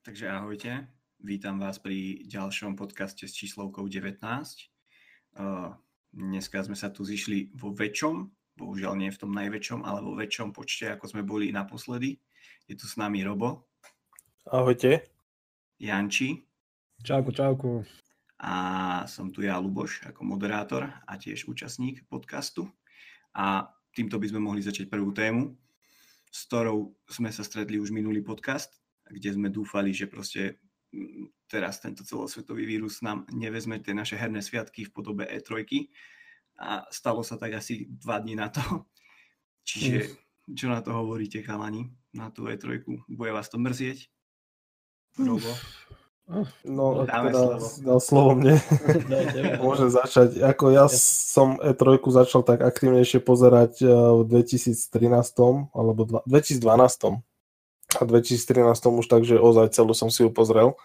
Takže ahojte, vítam vás pri ďalšom podcaste s číslovkou 19. Dneska sme sa tu zišli vo väčšom, bohužiaľ nie v tom najväčšom, ale vo väčšom počte, ako sme boli naposledy. Je tu s nami Robo. Ahojte. Janči. Čauku, čauku. A som tu ja, Luboš, ako moderátor a tiež účastník podcastu. A týmto by sme mohli začať prvú tému, s ktorou sme sa stretli už minulý podcast, kde sme dúfali, že proste mm, teraz tento celosvetový vírus nám nevezme tie naše herné sviatky v podobe E3 a stalo sa tak asi dva dní na to. Čiže čo na to hovoríte, chalani, na tú E3? Bude vás to mrzieť? Robo? No, Dáme teda slovo. dal slovo mne. Môžem začať. Ako ja som E3 začal tak aktivnejšie pozerať eh, v 2013 alebo 2012 a 2013 už tak, že ozaj celú som si ju pozrel.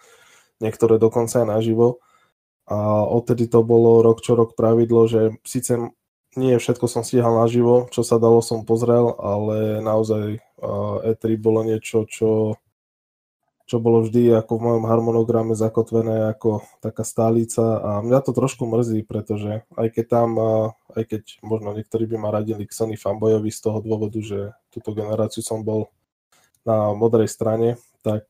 Niektoré dokonca aj naživo. A odtedy to bolo rok čo rok pravidlo, že síce nie všetko som stíhal naživo, čo sa dalo som pozrel, ale naozaj eh, E3 bolo niečo, čo čo bolo vždy ako v mojom harmonograme zakotvené ako taká stálica a mňa to trošku mrzí, pretože aj keď tam, aj keď možno niektorí by ma radili k Sony fanboyovi z toho dôvodu, že túto generáciu som bol na modrej strane, tak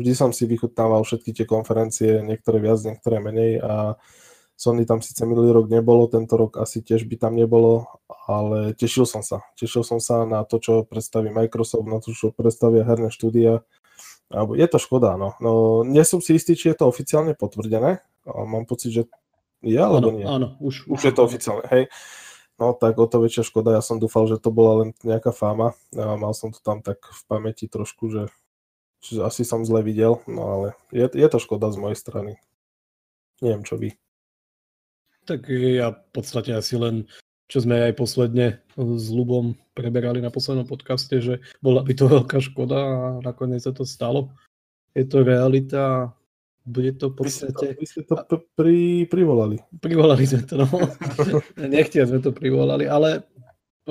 vždy som si vychutnával všetky tie konferencie, niektoré viac, niektoré menej a Sony tam síce minulý rok nebolo, tento rok asi tiež by tam nebolo, ale tešil som sa. Tešil som sa na to, čo predstaví Microsoft, na to, čo predstavia herné štúdia je to škoda, no. no. Nie som si istý, či je to oficiálne potvrdené. Mám pocit, že je, alebo nie. Áno, už, už, už je to oficiálne, hej. No tak o to väčšia škoda, ja som dúfal, že to bola len nejaká fáma. A mal som to tam tak v pamäti trošku, že, že asi som zle videl, no ale je, je to škoda z mojej strany. Neviem, čo vy. Tak ja v podstate asi len čo sme aj posledne s Lubom preberali na poslednom podcaste, že bola by to veľká škoda a nakoniec sa to stalo. Je to realita, bude to v podstate... Vy ste to, vy ste to pri, privolali. Privolali sme to, no. Nechtia sme to privolali, ale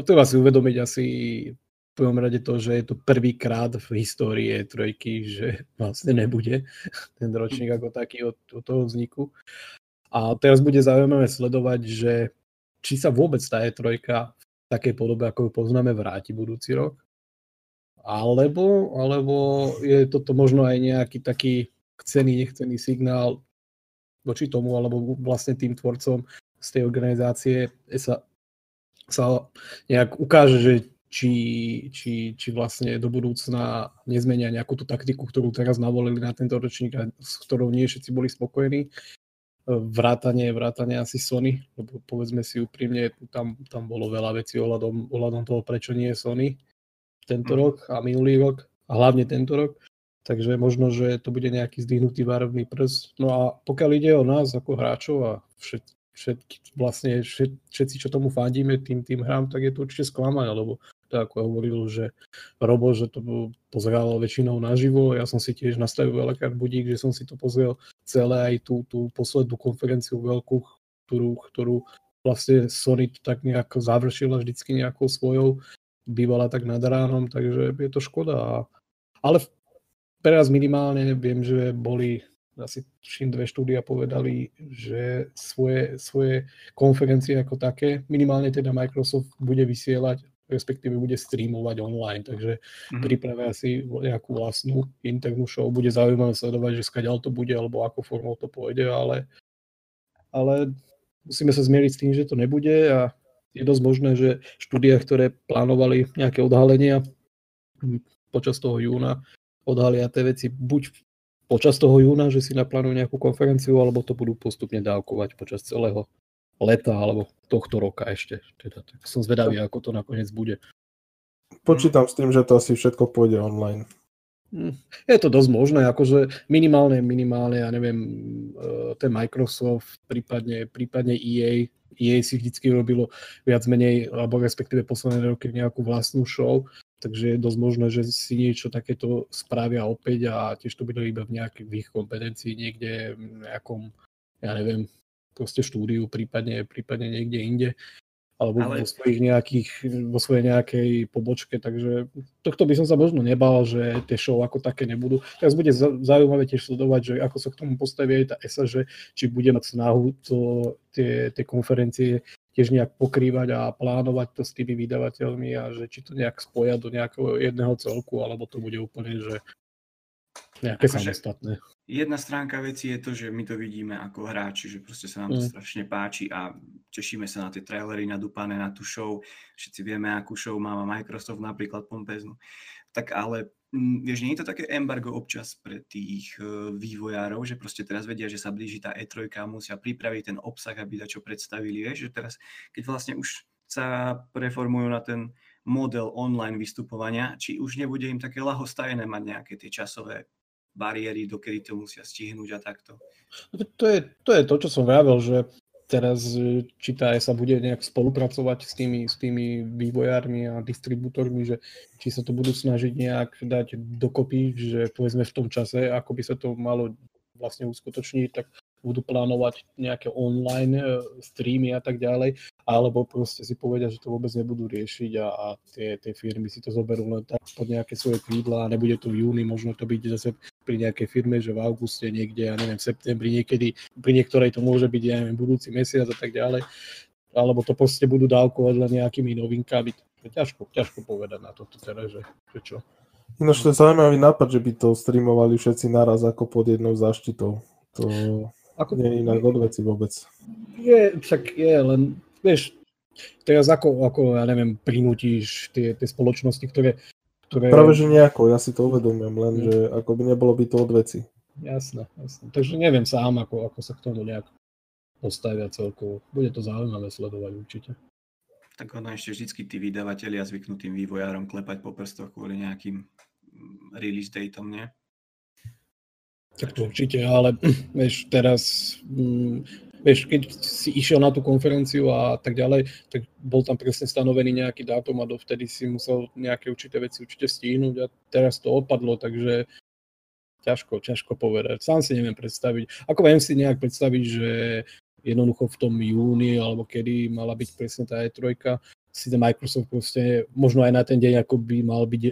treba si uvedomiť asi v prvom rade to, že je to prvýkrát v histórii trojky, že vlastne nebude ten ročník ako taký od, od toho vzniku. A teraz bude zaujímavé sledovať, že či sa vôbec tá E3 v takej podobe, ako ju poznáme, vráti budúci rok. Alebo, alebo je toto možno aj nejaký taký chcený, nechcený signál voči tomu, alebo vlastne tým tvorcom z tej organizácie sa, sa nejak ukáže, že či, či, či vlastne do budúcna nezmenia nejakú tú taktiku, ktorú teraz navolili na tento ročník a s ktorou nie všetci boli spokojní, vrátanie, vrátanie asi Sony, lebo povedzme si úprimne, tam, tam bolo veľa vecí ohľadom, ohľadom toho, prečo nie je Sony tento mm. rok a minulý rok a hlavne tento rok. Takže možno, že to bude nejaký zdvihnutý varovný prst. No a pokiaľ ide o nás ako hráčov a všet, všetky, vlastne všet, všetci, čo tomu fandíme, tým, tým hrám, tak je to určite sklamanie, lebo to ako hovoril, že Robo, že to pozeral väčšinou naživo, ja som si tiež nastavil veľakrát budík, že som si to pozrel celé aj tú, tú poslednú konferenciu veľkú, ktorú, ktorú vlastne Sony tak nejako završila vždycky nejakou svojou, bývala tak nad ránom, takže je to škoda. Ale teraz minimálne viem, že boli asi všim dve štúdia povedali, že svoje, svoje konferencie ako také, minimálne teda Microsoft bude vysielať respektíve bude streamovať online, takže mm-hmm. pripravia si nejakú vlastnú internú show. Bude zaujímavé sledovať, že skaďal to bude, alebo ako formou to pôjde, ale, ale musíme sa zmieriť s tým, že to nebude a je dosť možné, že štúdia, ktoré plánovali nejaké odhalenia počas toho júna, odhalia tie veci buď počas toho júna, že si naplánujú nejakú konferenciu, alebo to budú postupne dávkovať počas celého leta alebo tohto roka ešte. Teda, tak som zvedavý, ako to nakoniec bude. Počítam s tým, že to asi všetko pôjde online. Hm, je to dosť možné, akože minimálne, minimálne, ja neviem, e, ten Microsoft, prípadne, prípadne EA, EA si vždycky robilo viac menej, alebo respektíve posledné roky nejakú vlastnú show, takže je dosť možné, že si niečo takéto spravia opäť a tiež to bude iba v nejakých ich kompetencii niekde v nejakom, ja neviem, proste štúdiu, prípadne, prípadne niekde inde. alebo ale... vo, svojich nejakých, vo svojej nejakej pobočke, takže tohto by som sa možno nebal, že tie show ako také nebudú. Teraz bude zaujímavé tiež sledovať, že ako sa k tomu postaví aj tá ESA, že či bude mať snahu to, tie, tie konferencie tiež nejak pokrývať a plánovať to s tými vydavateľmi a že či to nejak spoja do nejakého jedného celku, alebo to bude úplne, že Nejaké akože samostatné. Jedna stránka veci je to, že my to vidíme ako hráči, že proste sa nám to mm. strašne páči a tešíme sa na tie trailery nadúpané na tú show. Všetci vieme, akú show má Microsoft napríklad pompeznú. Tak ale vieš, nie je to také embargo občas pre tých uh, vývojárov, že proste teraz vedia, že sa blíži tá E3 a musia pripraviť ten obsah, aby čo predstavili. Vieš, že teraz, keď vlastne už sa preformujú na ten model online vystupovania, či už nebude im také lahostajné mať nejaké tie časové bariéry, dokedy to musia stihnúť a takto. No to je, to je to, čo som vravel, že teraz e, či tá sa bude nejak spolupracovať s tými, s tými vývojármi a distribútormi, že či sa to budú snažiť nejak dať dokopy, že povedzme v tom čase, ako by sa to malo vlastne uskutočniť, tak budú plánovať nejaké online e, streamy a tak ďalej, alebo proste si povedia, že to vôbec nebudú riešiť a, a tie, tie firmy si to zoberú len tak pod nejaké svoje krídla a nebude to v júni, možno to byť zase pri nejakej firme, že v auguste niekde, ja neviem, v septembri niekedy, pri niektorej to môže byť, ja neviem, budúci mesiac a tak ďalej, alebo to proste budú dávkovať len nejakými novinkami. To je ťažko, ťažko povedať na toto teraz, že, že čo. Ináč to je zaujímavý nápad, že by to streamovali všetci naraz ako pod jednou záštitou. To ako... Nie je inak od veci vôbec. Je, však je, len vieš, teraz ako, ako ja neviem, prinútiš tie, tie spoločnosti, ktoré, ktoré... Práve, že nejako, ja si to uvedomujem, len, mm. že ako by nebolo by to od veci. Jasné, jasné. Takže neviem sám, ako, ako sa k tomu nejak postavia celkovo. Bude to zaujímavé sledovať určite. Tak ono ešte vždycky tí vydavatelia zvyknutým vývojárom klepať po prstoch kvôli nejakým mm, release dateom, nie? Tak to určite, ale vieš, teraz, mm, vieš, keď si išiel na tú konferenciu a tak ďalej, tak bol tam presne stanovený nejaký dátum a dovtedy si musel nejaké určité veci určite stihnúť a teraz to odpadlo, takže ťažko, ťažko povedať. Sám si neviem predstaviť. Ako viem si nejak predstaviť, že jednoducho v tom júni alebo kedy mala byť presne tá E3, si ten Microsoft proste, možno aj na ten deň, ako by mal byť uh,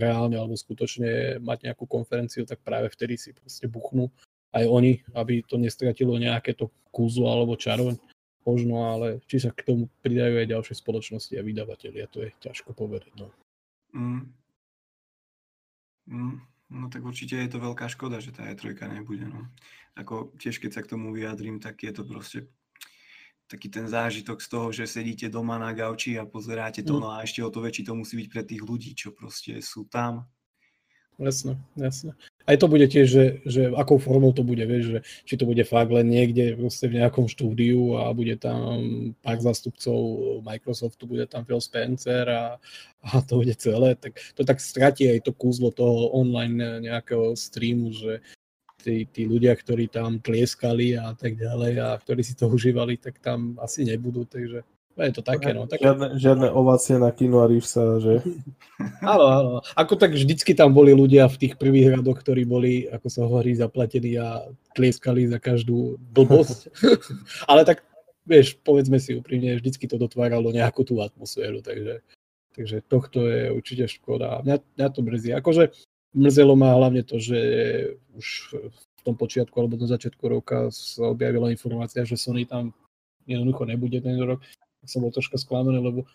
reálne alebo skutočne mať nejakú konferenciu, tak práve vtedy si proste buchnú aj oni, aby to nestratilo nejaké to kúzlo alebo čaro. Možno, ale či sa k tomu pridajú aj ďalšie spoločnosti a vydavatelia, to je ťažko povedať. No. Mm. Mm. No tak určite je to veľká škoda, že tá E3 nebude. No. Ako tiež keď sa k tomu vyjadrím, tak je to proste taký ten zážitok z toho, že sedíte doma na gauči a pozeráte to, mm. no a ešte o to väčší to musí byť pre tých ľudí, čo proste sú tam. Jasné, jasné. Aj to bude tiež, že, že akou formou to bude, vieš, že či to bude fakt len niekde proste v nejakom štúdiu a bude tam pár zástupcov Microsoftu, bude tam Phil Spencer a, a to bude celé, tak to tak stratí aj to kúzlo toho online nejakého streamu, že tí, tí ľudia, ktorí tam tlieskali a tak ďalej a ktorí si to užívali, tak tam asi nebudú, takže je to také, no. Také... Žiadne, žiadne ovácie na kino a sa, že? áno, áno. Ako tak vždycky tam boli ľudia v tých prvých radoch, ktorí boli, ako sa hovorí, zaplatení a tlieskali za každú blbosť. Ale tak, vieš, povedzme si úprimne, vždycky to dotváralo nejakú tú atmosféru, takže, takže tohto je určite škoda. Mňa, mňa to mrzí. Akože Mrzelo ma hlavne to, že už v tom počiatku alebo na začiatku roka sa objavila informácia, že Sony tam jednoducho nebude ten rok. Som bol troška sklamaný, lebo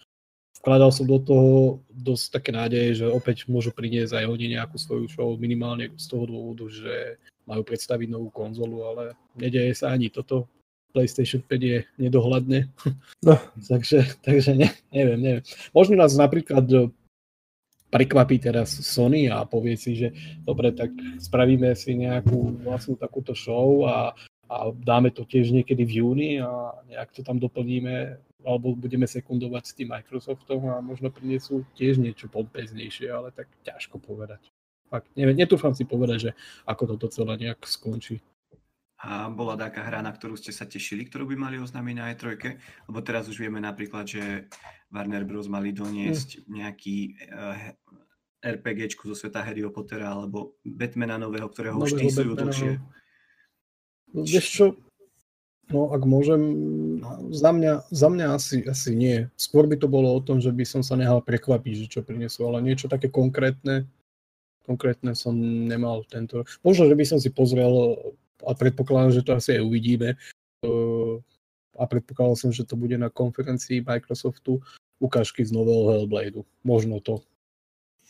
vkladal som do toho dosť také nádeje, že opäť môžu priniesť aj oni nejakú svoju show minimálne z toho dôvodu, že majú predstaviť novú konzolu, ale nedeje sa ani toto. PlayStation 5 je nedohľadne. No. takže takže ne, neviem, neviem. Možno nás napríklad prekvapí teraz Sony a povie si, že dobre, tak spravíme si nejakú vlastnú takúto show a, a dáme to tiež niekedy v júni a nejak to tam doplníme alebo budeme sekundovať s tým Microsoftom a možno prinesú tiež niečo pompeznejšie, ale tak ťažko povedať. Fakt, neviem, netúfam si povedať, že ako toto celé nejak skončí. A bola taká hra, na ktorú ste sa tešili, ktorú by mali oznámiť na E3? Lebo teraz už vieme napríklad, že Warner Bros. mali doniesť hm. nejaký uh, eh, RPGčku zo sveta Harryho Pottera alebo Batmana nového, ktorého už týsujú dlhšie. Vieš čo, No, ak môžem, za mňa, za mňa asi, asi nie. Skôr by to bolo o tom, že by som sa nehal prekvapiť, že čo prinesú, ale niečo také konkrétne, konkrétne som nemal tento. Možno, že by som si pozrel, a predpokladám, že to asi aj uvidíme, a predpokladal som, že to bude na konferencii Microsoftu, ukážky z nového Hellblade. Možno to.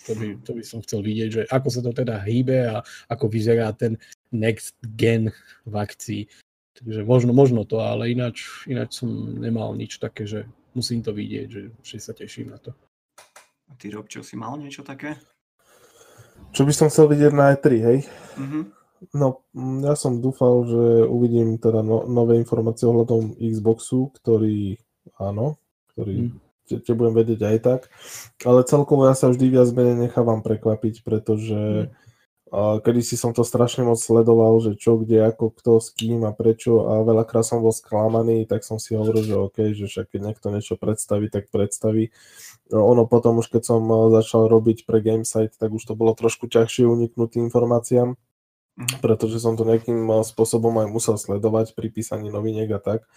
To by, to by som chcel vidieť, že ako sa to teda hýbe a ako vyzerá ten next gen v akcii. Takže možno, možno to, ale ináč, ináč som nemal nič také, že musím to vidieť, že, že sa teším na to. A ty Rob, čo si mal niečo také? Čo by som chcel vidieť na E3, hej? Mm-hmm. No, ja som dúfal, že uvidím teda no, nové informácie ohľadom Xboxu, ktorý, áno, ktorý mm te budem vedieť aj tak. Ale celkovo ja sa vždy viac menej nechávam prekvapiť, pretože mm. kedy si som to strašne moc sledoval, že čo, kde, ako, kto, s kým a prečo a veľakrát som bol sklamaný, tak som si hovoril, že OK, že však keď niekto niečo predstaví, tak predstaví. No, ono potom už keď som začal robiť pre Gamesite, tak už to bolo trošku ťažšie uniknúť informáciám, mm. pretože som to nejakým spôsobom aj musel sledovať pri písaní noviniek a tak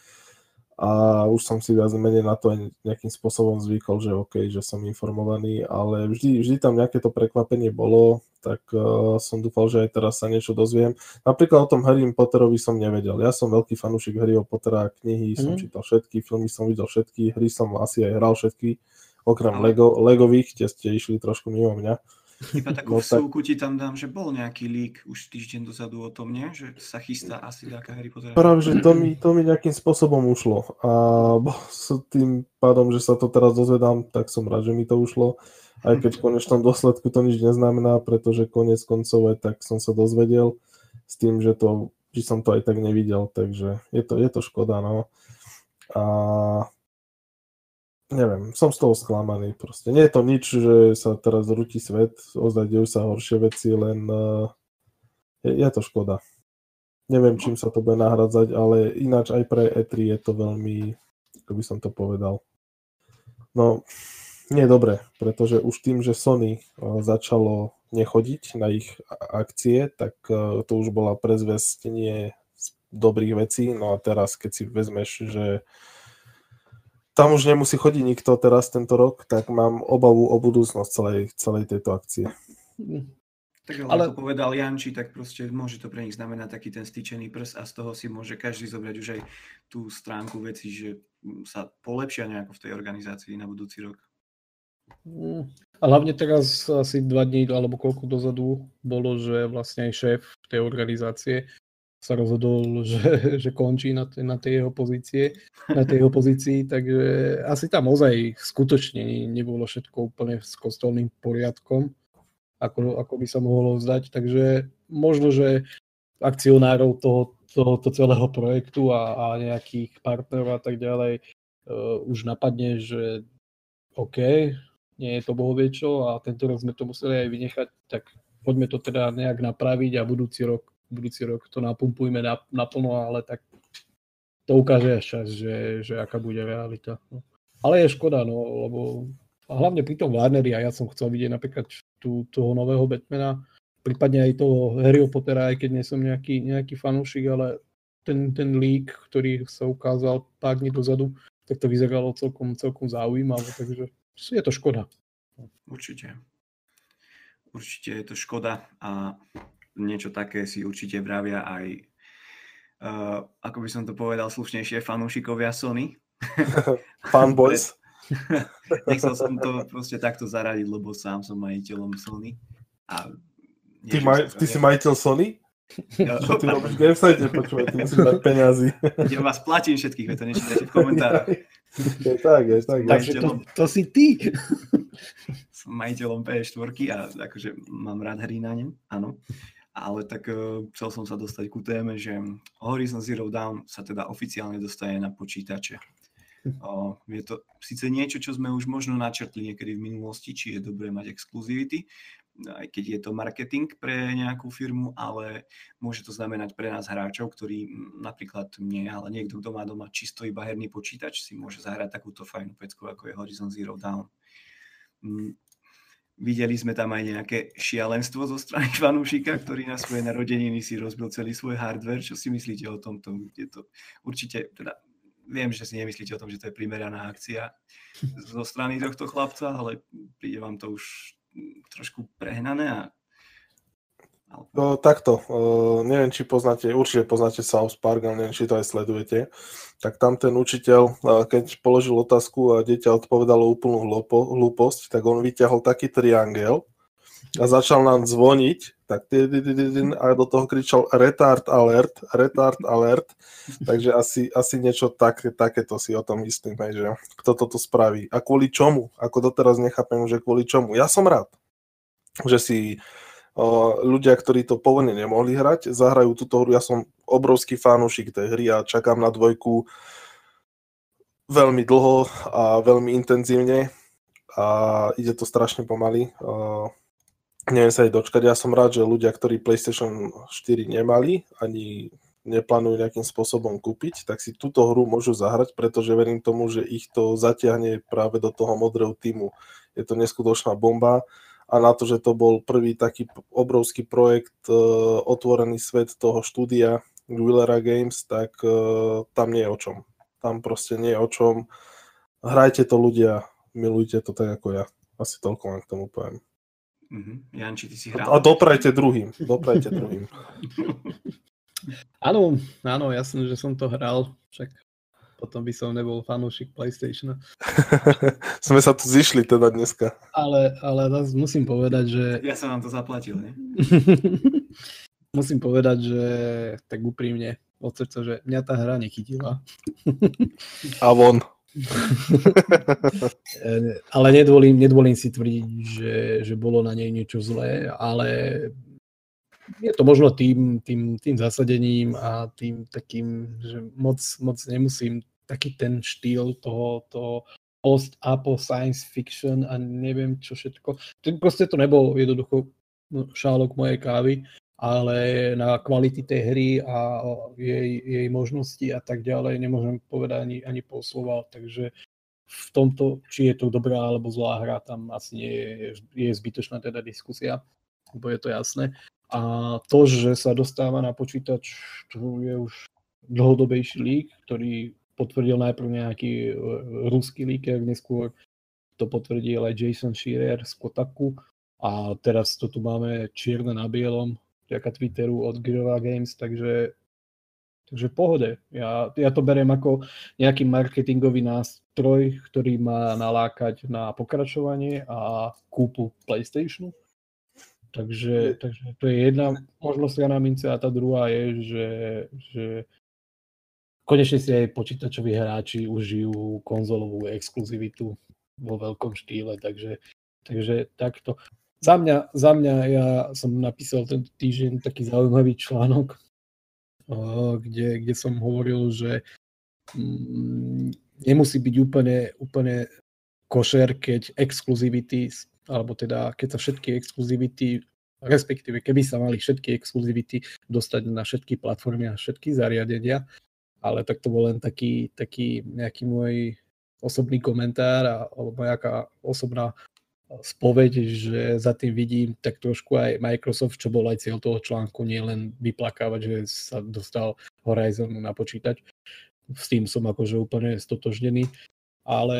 a už som si viac menej na to nejakým spôsobom zvykol, že OK, že som informovaný, ale vždy, vždy tam nejaké to prekvapenie bolo, tak uh, som dúfal, že aj teraz sa niečo dozviem. Napríklad o tom Harry Potterovi som nevedel. Ja som veľký fanúšik Harryho Pottera, knihy mm. som mhm. čítal všetky, filmy som videl všetky, hry som asi aj hral všetky, okrem Lego, Legových, tie ste išli trošku mimo mňa. Iba takú no, vsúku ti tam dám, že bol nejaký lík už týždeň dozadu o tom, nie? Že sa chystá asi nejaká Harry Potter. Práve, že to mi, to mi nejakým spôsobom ušlo. A s tým pádom, že sa to teraz dozvedám, tak som rád, že mi to ušlo. Aj keď v konečnom dôsledku to nič neznamená, pretože konec koncov aj tak som sa dozvedel s tým, že, to, že som to aj tak nevidel, takže je to, je to škoda, no. A neviem, som z toho sklamaný proste. Nie je to nič, že sa teraz rúti svet, ozaj sa horšie veci, len uh, je, je to škoda. Neviem, čím sa to bude nahradzať, ale ináč aj pre E3 je to veľmi, ako by som to povedal. No, nie dobre, pretože už tým, že Sony uh, začalo nechodiť na ich akcie, tak uh, to už bola prezvestenie dobrých vecí. No a teraz, keď si vezmeš, že tam už nemusí chodiť nikto teraz tento rok, tak mám obavu o budúcnosť celej, celej tejto akcie. Tak ale, ale ako povedal Janči, tak proste môže to pre nich znamenať taký ten stýčený prs a z toho si môže každý zobrať už aj tú stránku veci, že sa polepšia nejako v tej organizácii na budúci rok. Mm. A hlavne teraz asi dva dní alebo koľko dozadu bolo, že vlastne aj šéf tej organizácie sa rozhodol, že, že končí na, tej, na tej jeho pozície, na tej jeho pozícii, takže asi tam ozaj skutočne nebolo všetko úplne s kostolným poriadkom, ako, ako by sa mohlo zdať, takže možno, že akcionárov toho, tohoto celého projektu a, a nejakých partnerov a tak ďalej uh, už napadne, že OK, nie je to bohovie čo a tento rok sme to museli aj vynechať, tak poďme to teda nejak napraviť a budúci rok budúci rok to napumpujme naplno, ale tak to ukáže až čas, že, že aká bude realita. No. Ale je škoda, no, lebo a hlavne pri tom Warneri, a ja som chcel vidieť napríklad tú, toho nového Batmana, prípadne aj toho Harryho Pottera, aj keď nie som nejaký, nejaký fanúšik, ale ten, ten leak, ktorý sa ukázal pár dní dozadu, tak to vyzeralo celkom, celkom zaujímavé, takže je to škoda. Určite. Určite je to škoda a niečo také si určite vravia aj, uh, ako by som to povedal slušnejšie, fanúšikovia Sony. Fanboys. Nechcel som to proste takto zaradiť, lebo sám som majiteľom Sony. A ty, maj, ty si majiteľ Sony? Ja, Čo ty robíš v Gamesite? Počúvaj, ty musíš dať peniazy. Ja vás platím všetkých, to nečítajte v komentároch. Je tak, je tak. Takže to, to si ty. Som majiteľom PS4 a akože mám rád hry na ňom, áno ale tak uh, chcel som sa dostať ku téme, že Horizon Zero Dawn sa teda oficiálne dostane na počítače. Uh, je to síce niečo, čo sme už možno načrtli niekedy v minulosti, či je dobré mať exkluzivity, aj keď je to marketing pre nejakú firmu, ale môže to znamenať pre nás hráčov, ktorí napríklad nie, ale niekto, kto má doma čisto iba herný počítač, si môže zahrať takúto fajnú pecku, ako je Horizon Zero Dawn. Videli sme tam aj nejaké šialenstvo zo strany fanúšika, ktorý na svoje narodeniny si rozbil celý svoj hardware. Čo si myslíte o tomto? Je to určite, teda viem, že si nemyslíte o tom, že to je primeraná akcia zo strany tohto chlapca, ale príde vám to už trošku prehnané a No, takto, uh, neviem, či poznáte, určite poznáte South Park, ale neviem, či to aj sledujete. Tak tam ten učiteľ, uh, keď položil otázku a dieťa odpovedalo úplnú hlúpo, hlúposť, tak on vyťahol taký triangel a začal nám zvoniť, tak a do toho kričal retard alert, retard alert, takže asi, asi niečo tak, takéto si o tom myslím, že kto toto spraví. A kvôli čomu? Ako doteraz nechápem, že kvôli čomu. Ja som rád, že si ľudia, ktorí to pôvodne nemohli hrať, zahrajú túto hru. Ja som obrovský fanúšik tej hry a čakám na dvojku veľmi dlho a veľmi intenzívne a ide to strašne pomaly. Neviem sa aj dočkať. Ja som rád, že ľudia, ktorí PlayStation 4 nemali, ani neplánujú nejakým spôsobom kúpiť, tak si túto hru môžu zahrať, pretože verím tomu, že ich to zatiahne práve do toho modrého týmu. Je to neskutočná bomba a na to, že to bol prvý taký obrovský projekt, uh, otvorený svet toho štúdia Guillera Games, tak uh, tam nie je o čom. Tam proste nie je o čom. Hrajte to ľudia, milujte to tak ako ja. Asi toľko len k tomu poviem. Mm-hmm. Janči, ty si hral. A doprajte druhým. Doprajte druhým. áno, áno, jasné, že som to hral. Však potom by som nebol fanúšik PlayStation. Sme sa tu zišli teda dneska. Ale, ale musím povedať, že... Ja som vám to zaplatil, ne? musím povedať, že tak úprimne od srdca, že mňa tá hra nechytila. A von. ale nedvolím, nedvolím si tvrdiť, že, že bolo na nej niečo zlé, ale je to možno tým, tým, tým zasadením a tým takým, že moc, moc nemusím taký ten štýl toho, toho post-apo science fiction a neviem čo všetko. Proste to nebol jednoducho no, šálok mojej kávy, ale na kvality tej hry a jej, jej možnosti a tak ďalej nemôžem povedať ani, ani pol slova, takže v tomto, či je to dobrá alebo zlá hra, tam asi nie je, je zbytočná teda diskusia, lebo je to jasné. A to, že sa dostáva na počítač, to je už dlhodobejší lík, ktorý potvrdil najprv nejaký e, ruský líker, neskôr to potvrdil aj Jason Shearer z Kotaku a teraz to tu máme čierne na bielom vďaka Twitteru od Guerrilla Games, takže, takže pohode. Ja, ja to beriem ako nejaký marketingový nástroj, ktorý má nalákať na pokračovanie a kúpu PlayStationu. Takže, takže to je jedna možnosť na mince a tá druhá je, že, že konečne si aj počítačoví hráči užijú konzolovú exkluzivitu vo veľkom štýle, takže, takže takto. Za mňa, za mňa ja som napísal tento týždeň taký zaujímavý článok, kde, kde som hovoril, že mm, nemusí byť úplne, úplne košer, keď exkluzivity, alebo teda keď sa všetky exkluzivity, respektíve keby sa mali všetky exkluzivity dostať na všetky platformy a všetky zariadenia, ale tak to bol len taký, taký nejaký môj osobný komentár a, alebo nejaká osobná spoveď, že za tým vidím tak trošku aj Microsoft, čo bol aj cieľ toho článku, nie len vyplakávať, že sa dostal Horizon na počítač. S tým som akože úplne stotožnený, ale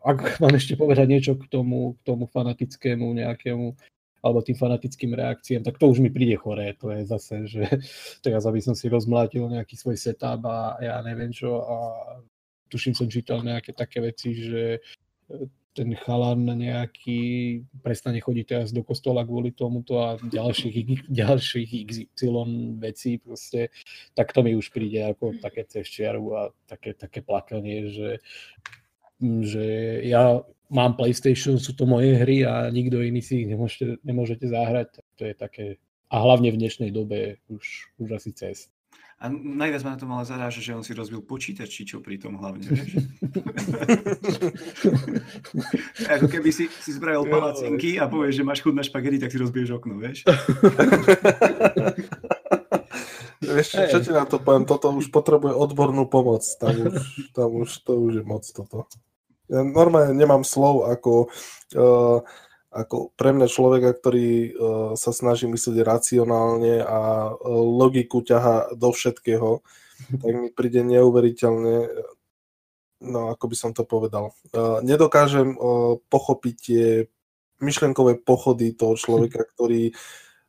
ak mám ešte povedať niečo k tomu, k tomu fanatickému nejakému alebo tým fanatickým reakciám, tak to už mi príde choré. To je zase, že teraz aby som si rozmlátil nejaký svoj setup a ja neviem čo a tuším som čítal nejaké také veci, že e, ten chalan nejaký prestane chodiť teraz do kostola kvôli tomuto a ďalších, ďalších XY vecí proste, tak to mi už príde ako také cez čiaru a také, také plakanie, že, že ja mám PlayStation, sú to moje hry a nikto iný si ich nemôžete, nemôžete zahrať. To je také, a hlavne v dnešnej dobe už, už asi cez. A najviac ma na tom ale zaráža, že on si rozbil počítač, či čo pri tom hlavne, vieš? Ako keby si, si zbrajal palacinky a povieš, že máš chud na špagety, tak si rozbiješ okno, vieš? vieš, čo, čo ti na to poviem? Toto už potrebuje odbornú pomoc. Tam už, tam už to už je moc toto. Ja normálne nemám slov ako, uh, ako pre mňa človeka, ktorý uh, sa snaží myslieť racionálne a uh, logiku ťaha do všetkého, tak mi príde neuveriteľne, no ako by som to povedal, uh, nedokážem uh, pochopiť tie myšlenkové pochody toho človeka, ktorý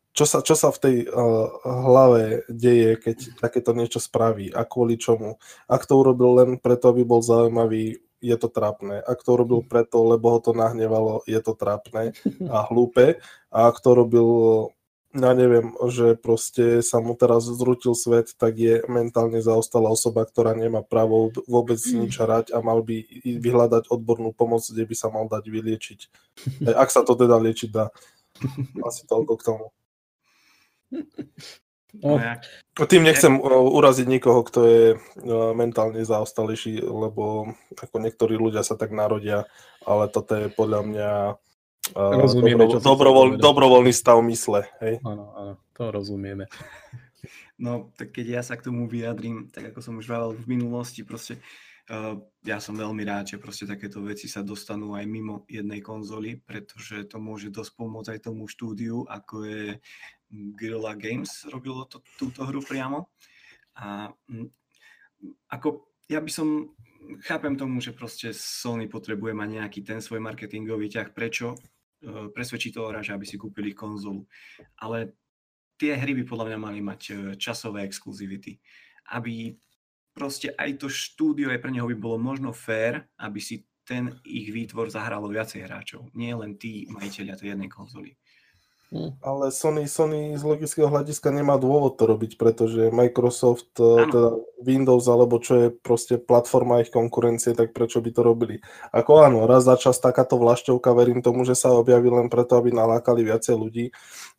čo sa, čo sa v tej uh, hlave deje, keď takéto niečo spraví a kvôli čomu. Ak to urobil len preto, aby bol zaujímavý, je to trápne. Ak to robil preto, lebo ho to nahnevalo, je to trápne a hlúpe. A ak to robil, ja neviem, že proste sa mu teraz zrutil svet, tak je mentálne zaostala osoba, ktorá nemá právo vôbec mm. nič hrať a mal by vyhľadať odbornú pomoc, kde by sa mal dať vyliečiť. Ak sa to teda liečiť dá. Asi toľko k tomu. No, no tým nechcem uraziť nikoho, kto je mentálne zaostalejší, lebo ako niektorí ľudia sa tak narodia, ale toto je podľa mňa rozumieme, dobro, dobrovoľ, dobrovoľný stav mysle. Hej? Áno, áno, to rozumieme. No, tak keď ja sa k tomu vyjadrím, tak ako som už vravel v minulosti, proste uh, ja som veľmi rád, že proste takéto veci sa dostanú aj mimo jednej konzoly, pretože to môže dosť pomôcť aj tomu štúdiu, ako je Guerrilla Games robilo to, túto hru priamo. A mm, ako ja by som, chápem tomu, že proste Sony potrebuje mať nejaký ten svoj marketingový ťah, prečo e, presvedčiť toho hráča, aby si kúpili konzolu. Ale tie hry by podľa mňa mali mať e, časové exkluzivity, aby proste aj to štúdio, aj pre neho by bolo možno fér, aby si ten ich výtvor zahralo viacej hráčov, nie len tí majiteľia tej jednej konzoly. Hm. Ale Sony, Sony z logického hľadiska nemá dôvod to robiť, pretože Microsoft, ano. teda Windows, alebo čo je proste platforma ich konkurencie, tak prečo by to robili? Ako áno, raz za čas takáto vlašťovka, verím tomu, že sa objaví len preto, aby nalákali viacej ľudí.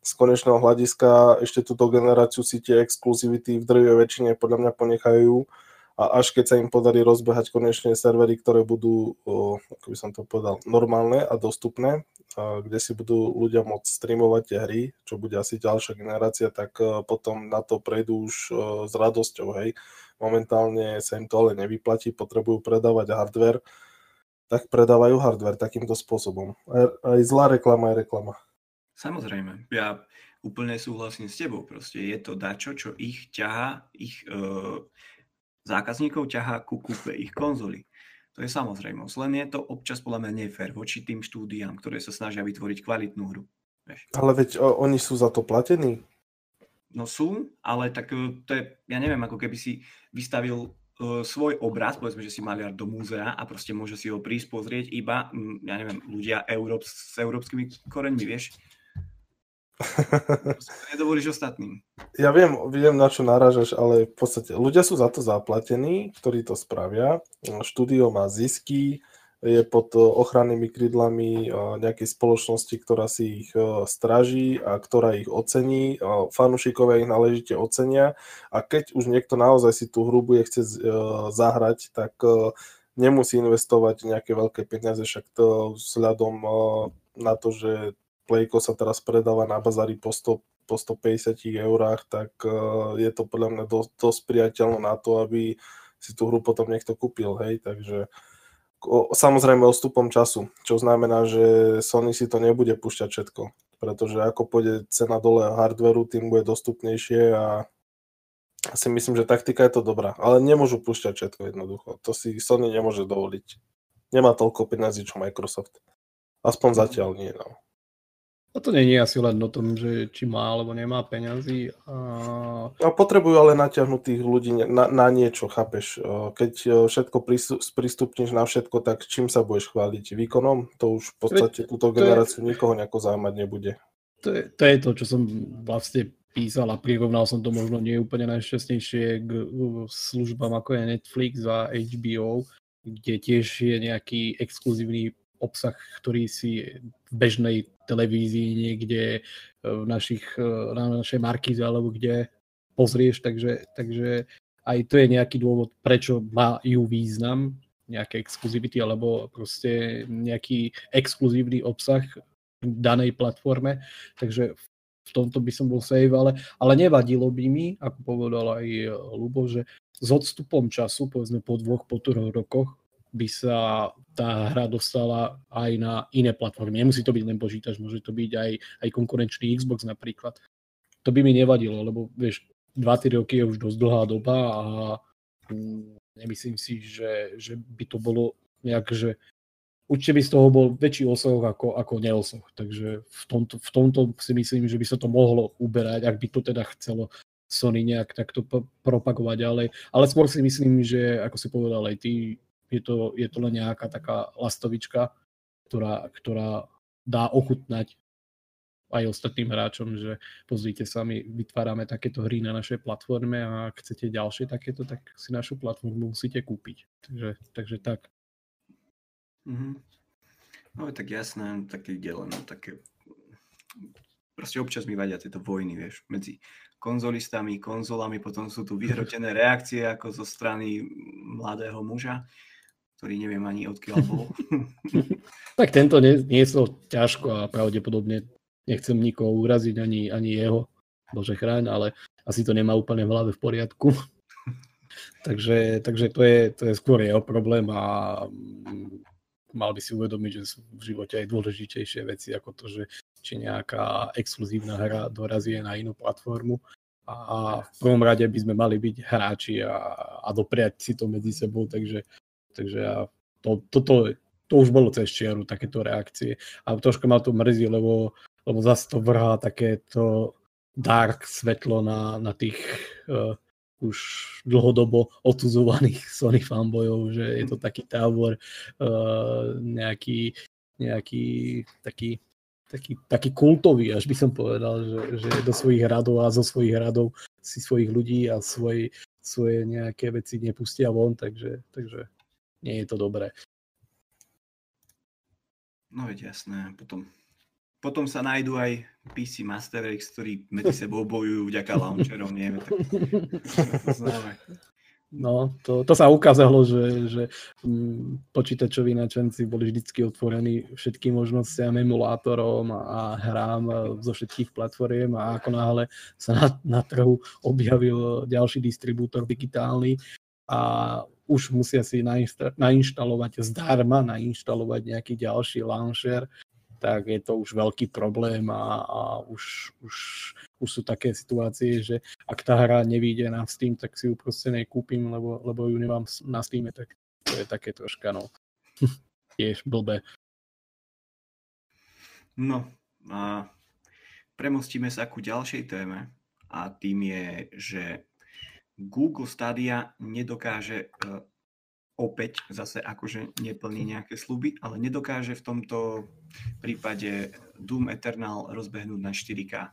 Z konečného hľadiska ešte túto generáciu si tie exkluzivity v drvej väčšine podľa mňa ponechajú a až keď sa im podarí rozbehať konečne servery, ktoré budú, ako by som to povedal, normálne a dostupné, kde si budú ľudia môcť streamovať tie hry, čo bude asi ďalšia generácia, tak e, potom na to prejdú už e, s radosťou, hej. Momentálne sa im to ale nevyplatí, potrebujú predávať hardware, tak predávajú hardware takýmto spôsobom. Aj, aj zlá reklama je reklama. Samozrejme, ja úplne súhlasím s tebou. Proste je to dačo, čo ich ťaha, ich e, zákazníkov ťahá ku kúpe ich konzoly. To je samozrejmosť. Len je to občas podľa mňa nefér voči tým štúdiám, ktoré sa snažia vytvoriť kvalitnú hru. Vieš. Ale veď o, oni sú za to platení? No sú, ale tak e, to je, ja neviem, ako keby si vystavil uh, svoj obraz, povedzme, že si maliar do múzea a proste môže si ho prísť pozrieť iba, ja neviem, ľudia Európ, s európskymi koreňmi, vieš nedovolíš ostatným. Ja viem, viem, na čo náražaš, ale v podstate ľudia sú za to zaplatení, ktorí to spravia. Štúdio má zisky, je pod ochrannými krydlami nejakej spoločnosti, ktorá si ich straží a ktorá ich ocení. Fanúšikovia ich náležite ocenia a keď už niekto naozaj si tú hru bude chcieť zahrať, tak nemusí investovať nejaké veľké peniaze, však to vzhľadom na to, že Playko sa teraz predáva na bazári po, 100, po 150 eurách, tak uh, je to podľa mňa dosť, dosť priateľné na to, aby si tú hru potom niekto kúpil, hej, takže o, samozrejme ostupom času, čo znamená, že Sony si to nebude púšťať všetko, pretože ako pôjde cena dole hardveru, tým bude dostupnejšie a si myslím, že taktika je to dobrá, ale nemôžu púšťať všetko jednoducho. To si Sony nemôže dovoliť. Nemá toľko peniazí, čo Microsoft. Aspoň zatiaľ nie, no. A to je asi len o tom, že či má alebo nemá peňazí. A... a potrebujú ale natiahnutých ľudí na, na niečo, chápeš? Keď všetko sprístupníš na všetko, tak čím sa budeš chváliť? Výkonom? To už v podstate túto generáciu je... nikoho nejako zaujímať nebude. To je, to je to, čo som vlastne písal a prirovnal som to možno nie úplne najšťastnejšie k službám ako je Netflix a HBO, kde tiež je nejaký exkluzívny obsah, ktorý si v bežnej televízii niekde e, v našich, e, na našej markize alebo kde pozrieš, takže, takže aj to je nejaký dôvod, prečo majú význam nejaké exkluzivity alebo proste nejaký exkluzívny obsah v danej platforme, takže v tomto by som bol save, ale, ale nevadilo by mi, ako povedal aj Lubo, že s odstupom času, povedzme po dvoch, po troch rokoch, by sa tá hra dostala aj na iné platformy. Nemusí to byť len počítač, môže to byť aj, aj konkurenčný Xbox napríklad. To by mi nevadilo, lebo vieš, 2-3 roky je už dosť dlhá doba a nemyslím si, že, že by to bolo nejak, že určite by z toho bol väčší osoch ako, ako neosoch. Takže v tomto, v tomto si myslím, že by sa to mohlo uberať, ak by to teda chcelo Sony nejak takto propagovať ďalej. Ale skôr si myslím, že ako si povedal aj ty, je to, je to len nejaká taká lastovička, ktorá, ktorá dá ochutnať aj ostatným hráčom, že pozrite sa, my vytvárame takéto hry na našej platforme a ak chcete ďalšie takéto, tak si našu platformu musíte kúpiť. Takže, takže tak. Mm-hmm. No tak jasné, také len také proste občas mi vadia tieto vojny, vieš, medzi konzolistami, konzolami, potom sú tu vyhrotené reakcie ako zo strany mladého muža, ktorý neviem ani odkiaľ bol. tak tento nie, nie je to ťažko a pravdepodobne nechcem nikoho uraziť, ani, ani jeho, bože chráň, ale asi to nemá úplne v hlave v poriadku. takže, takže to, je, to je skôr jeho problém a mm, mal by si uvedomiť, že sú v živote aj dôležitejšie veci ako to, že či nejaká exkluzívna hra dorazí na inú platformu a v prvom rade by sme mali byť hráči a, a dopriať si to medzi sebou, takže Takže ja, to, toto, to už bolo cez čiaru, takéto reakcie. A troška ma to mrzí, lebo, lebo zase to vrhá takéto dark svetlo na, na tých uh, už dlhodobo otuzovaných Sony fanbojov, že je to taký tábor uh, nejaký, nejaký taký, taký, taký kultový, až by som povedal, že, že do svojich radov a zo svojich radov si svojich ľudí a svoj, svoje nejaké veci nepustia von, takže, takže nie je to dobré. No veď jasné, potom, potom sa nájdú aj PC Master Race, ktorí medzi sebou bojujú vďaka launcherom, nie? Tak, to známe. No, to, to sa ukázalo, že, že mm, počítačoví načenci boli vždycky otvorení všetkým možnostiam, emulátorom a, a hrám zo všetkých platformiem a ako náhle sa na, na trhu objavil ďalší distribútor digitálny a už musia si nainšta- nainštalovať zdarma, nainštalovať nejaký ďalší launcher, tak je to už veľký problém a, a už, už, už sú také situácie, že ak tá hra nevíde na Steam, tak si ju proste nekúpim, lebo, lebo ju nemám na Steam, tak to je také troška, no, tiež blbé. No a premostíme sa ku ďalšej téme a tým je, že Google Stadia nedokáže uh, opäť zase akože neplní nejaké sluby, ale nedokáže v tomto prípade Doom Eternal rozbehnúť na 4K.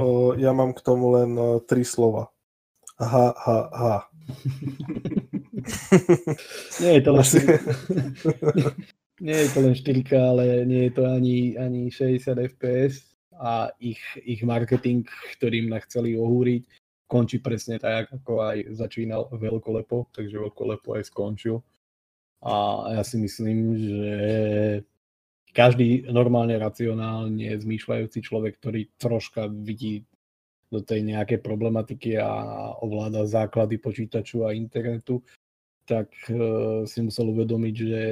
O, ja mám k tomu len o, tri slova. Ha, ha, ha. nie je to len 4... nie je to len 4K, ale nie je to ani, ani 60 FPS a ich, ich marketing, ktorým nás chceli ohúriť, končí presne tak, ako aj začínal veľkolepo, takže veľkolepo aj skončil. A ja si myslím, že každý normálne racionálne zmýšľajúci človek, ktorý troška vidí do tej nejakej problematiky a ovláda základy počítaču a internetu, tak uh, si musel uvedomiť, že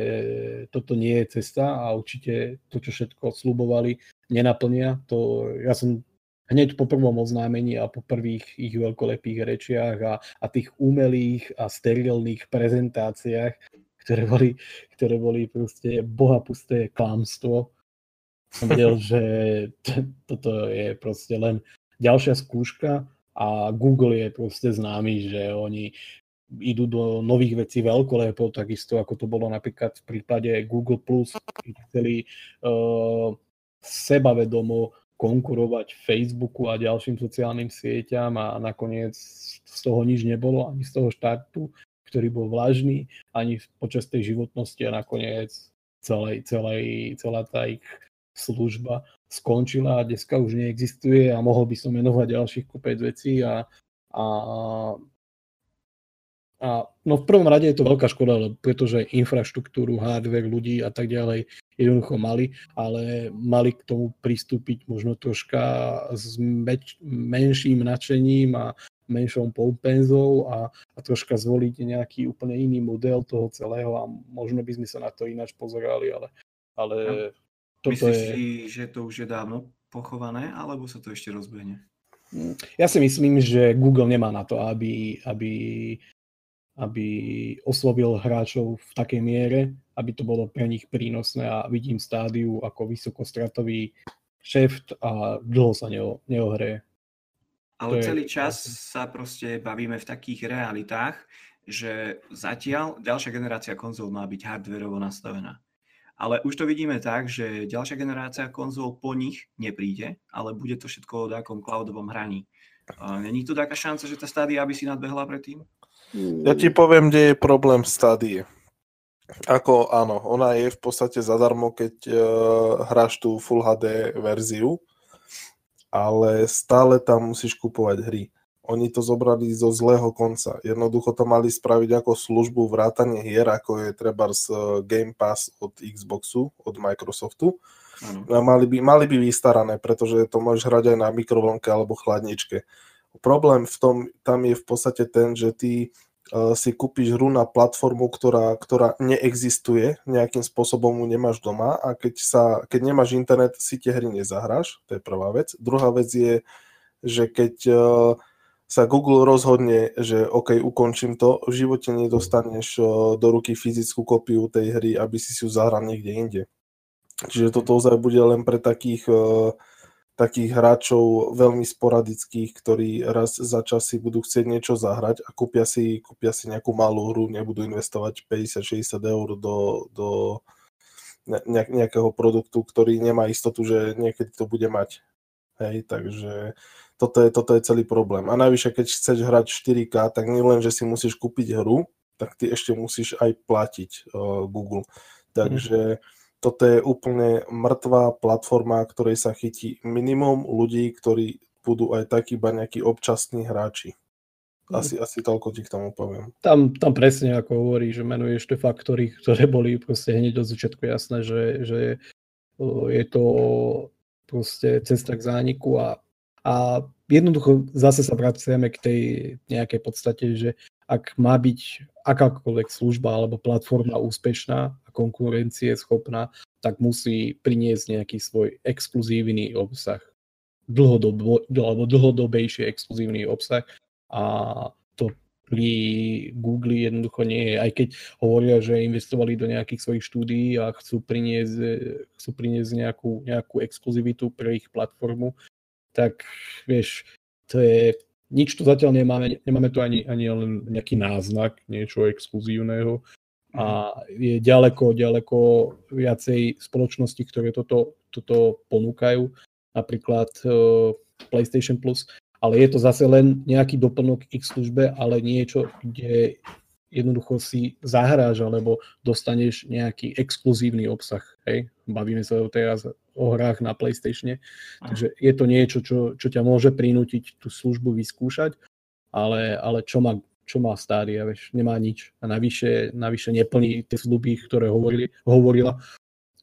toto nie je cesta a určite to, čo všetko slubovali, nenaplnia. To, ja som hneď po prvom oznámení a po prvých ich veľkolepých rečiach a, a tých umelých a sterilných prezentáciách, ktoré boli, ktoré boli proste bohapusté klamstvo. Som vedel, že t- toto je proste len ďalšia skúška a Google je proste známy, že oni idú do nových vecí veľkolepo, takisto ako to bolo napríklad v prípade Google+, chceli uh, sebavedomo konkurovať Facebooku a ďalším sociálnym sieťam a nakoniec z toho nič nebolo, ani z toho štartu, ktorý bol vlažný, ani počas tej životnosti a nakoniec celej, celej, celá tá ich služba skončila a dneska už neexistuje a mohol by som menovať ďalších kopec vecí a, a a no v prvom rade je to veľká škoda, pretože infraštruktúru, hardware, ľudí a tak ďalej jednoducho mali, ale mali k tomu pristúpiť možno troška s meč, menším nadšením a, menšou pompenzou a, a troška zvoliť nejaký úplne iný model toho celého a možno by sme sa na to ináč pozerali, ale, ale ja. toto Myslíš je... si, že to už je dávno pochované, alebo sa to ešte rozbehne? Mm, ja si myslím, že Google nemá na to, aby, aby, aby oslovil hráčov v takej miere, aby to bolo pre nich prínosné a vidím stádiu ako vysokostratový šeft a dlho sa neo, neohreje. Ale celý čas sa proste bavíme v takých realitách, že zatiaľ ďalšia generácia konzol má byť hardverovo nastavená. Ale už to vidíme tak, že ďalšia generácia konzol po nich nepríde, ale bude to všetko o nejakom cloudovom hraní. Není tu taká šanca, že tá stádia by si nadbehla predtým? Ja ti poviem, kde je problém stádie. Ako áno, ona je v podstate zadarmo, keď uh, hráš tú Full HD verziu, ale stále tam musíš kupovať hry. Oni to zobrali zo zlého konca. Jednoducho to mali spraviť ako službu vrátanie hier, ako je treba z eh, Game Pass od Xboxu, od Microsoftu. A mali by, mali by vystarané, pretože to môžeš hrať aj na mikrovlnke alebo chladničke. Problém v tom, tam je v podstate ten, že ty si kúpiš hru na platformu, ktorá, ktorá neexistuje, nejakým spôsobom mu nemáš doma a keď, sa, keď nemáš internet, si tie hry nezahráš, to je prvá vec. Druhá vec je, že keď sa Google rozhodne, že OK, ukončím to, v živote nedostaneš do ruky fyzickú kopiu tej hry, aby si si ju zahral niekde inde. Čiže toto ozaj bude len pre takých takých hráčov veľmi sporadických, ktorí raz za čas si budú chcieť niečo zahrať a kúpia si, kúpia si nejakú malú hru, nebudú investovať 50-60 eur do, do nejakého produktu, ktorý nemá istotu, že niekedy to bude mať. Hej, takže toto je, toto je celý problém. A najvyššie, keď chceš hrať 4K, tak nie len, že si musíš kúpiť hru, tak ty ešte musíš aj platiť uh, Google. Takže mm toto je úplne mŕtvá platforma, ktorej sa chytí minimum ľudí, ktorí budú aj takí iba nejakí občasní hráči. Asi, mm. asi toľko ti k tomu poviem. Tam, tam presne ako hovorí, že menuješ tie faktory, ktoré boli proste hneď od začiatku jasné, že, že je to proste cesta k zániku a, a jednoducho zase sa vraciame k tej nejakej podstate, že ak má byť akákoľvek služba alebo platforma úspešná konkurencie schopná, tak musí priniesť nejaký svoj exkluzívny obsah. Dlhodobo, alebo dlhodobejší exkluzívny obsah a to pri Google jednoducho nie je. Aj keď hovoria, že investovali do nejakých svojich štúdií a chcú priniesť, chcú priniesť nejakú, nejakú exkluzivitu pre ich platformu, tak vieš, to je nič tu zatiaľ nemáme, nemáme tu ani, ani len nejaký náznak niečo exkluzívneho a mhm. je ďaleko, ďaleko viacej spoločností, ktoré toto, toto ponúkajú, napríklad uh, PlayStation Plus, ale je to zase len nejaký doplnok k ich službe, ale niečo, kde jednoducho si zahráš alebo dostaneš nejaký exkluzívny obsah. Hej? Bavíme sa teraz o hrách na PlayStatione, takže je to niečo, čo, čo ťa môže prinútiť tú službu vyskúšať, ale, ale čo má čo má Stadia, vieš, nemá nič. A navyše, navyše neplní tie sluby, ktoré hovorili, hovorila,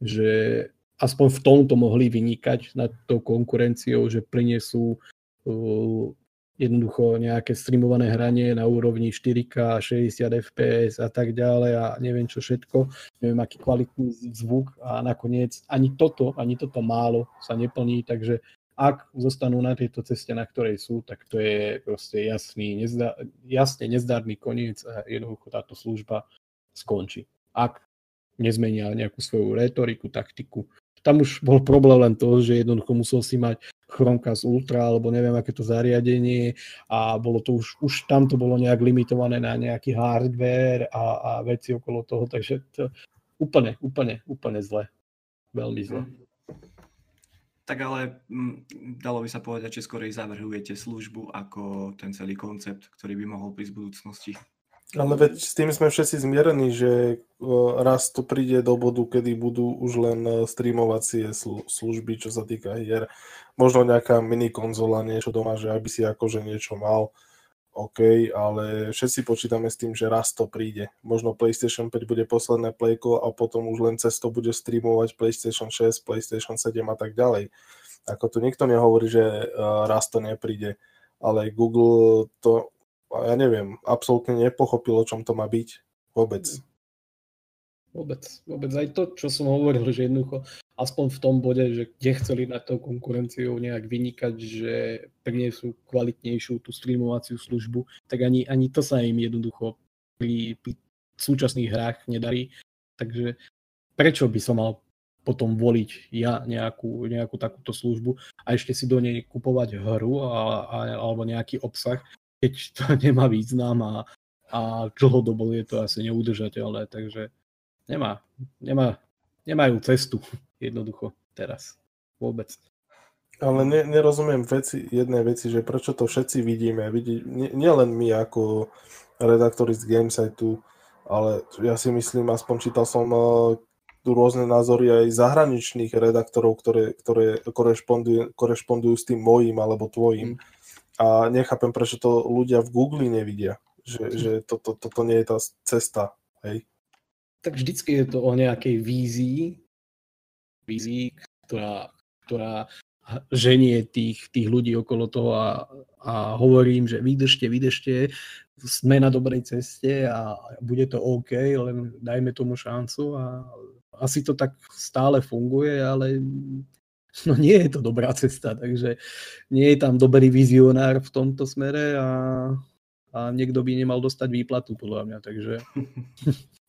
že aspoň v tomto mohli vynikať nad tou konkurenciou, že prinesú uh, jednoducho nejaké streamované hranie na úrovni 4K, 60 FPS a tak ďalej a neviem čo všetko, neviem aký kvalitný zvuk a nakoniec ani toto, ani toto málo sa neplní, takže ak zostanú na tejto ceste, na ktorej sú, tak to je proste jasný, nezda, jasne nezdarný koniec a jednoducho táto služba skončí. Ak nezmenia nejakú svoju retoriku, taktiku. Tam už bol problém len to, že jednoducho musel si mať Chromecast Ultra, alebo neviem, aké to zariadenie a bolo to už, už tam to bolo nejak limitované na nejaký hardware a, a veci okolo toho, takže to úplne, úplne, úplne zle. Veľmi zle. Tak ale m, dalo by sa povedať, že skorej zavrhujete službu ako ten celý koncept, ktorý by mohol prísť v budúcnosti. Ale veď s tým sme všetci zmierení, že raz to príde do bodu, kedy budú už len e, streamovacie služby, čo sa týka hier. Možno nejaká mini konzola, niečo doma, že aby si akože niečo mal. OK, ale všetci počítame s tým, že raz to príde. Možno PlayStation 5 bude posledné playko a potom už len cez to bude streamovať PlayStation 6, PlayStation 7 a tak ďalej. Ako tu nikto nehovorí, že raz to nepríde ale Google to, ja neviem, absolútne nepochopil, o čom to má byť. Vôbec. Vôbec, vôbec. Aj to, čo som hovoril, že jednoducho, aspoň v tom bode, že kde chceli na tou konkurenciou nejak vynikať, že priniesú kvalitnejšiu tú streamovaciu službu, tak ani, ani to sa im jednoducho pri, pri súčasných hrách nedarí. Takže prečo by som mal potom voliť ja nejakú, nejakú takúto službu a ešte si do nej kupovať hru a, a, alebo nejaký obsah, keď to nemá význam a, a dlhodobo je to asi neudržateľné, takže nemá, nemá, nemajú cestu jednoducho teraz vôbec. Ale ne, nerozumiem veci, jednej veci, že prečo to všetci vidíme. Vidí, nielen nie my ako redaktori z Gamesiteu, ale ja si myslím, aspoň čítal som uh, rôzne názory aj zahraničných redaktorov, ktoré, ktoré korešpondujú, korešpondujú s tým mojím alebo tvojim. Mm. A nechápem, prečo to ľudia v Google nevidia, že, mm. že toto to, to, to nie je tá cesta. Hej? Tak vždycky je to o nejakej vízii, vízii, ktorá, ktorá ženie tých, tých ľudí okolo toho a, a hovorím, že vydržte, vydržte, sme na dobrej ceste a bude to OK, len dajme tomu šancu a asi to tak stále funguje, ale no nie je to dobrá cesta, takže nie je tam dobrý vizionár v tomto smere a, a niekto by nemal dostať výplatu podľa mňa, takže,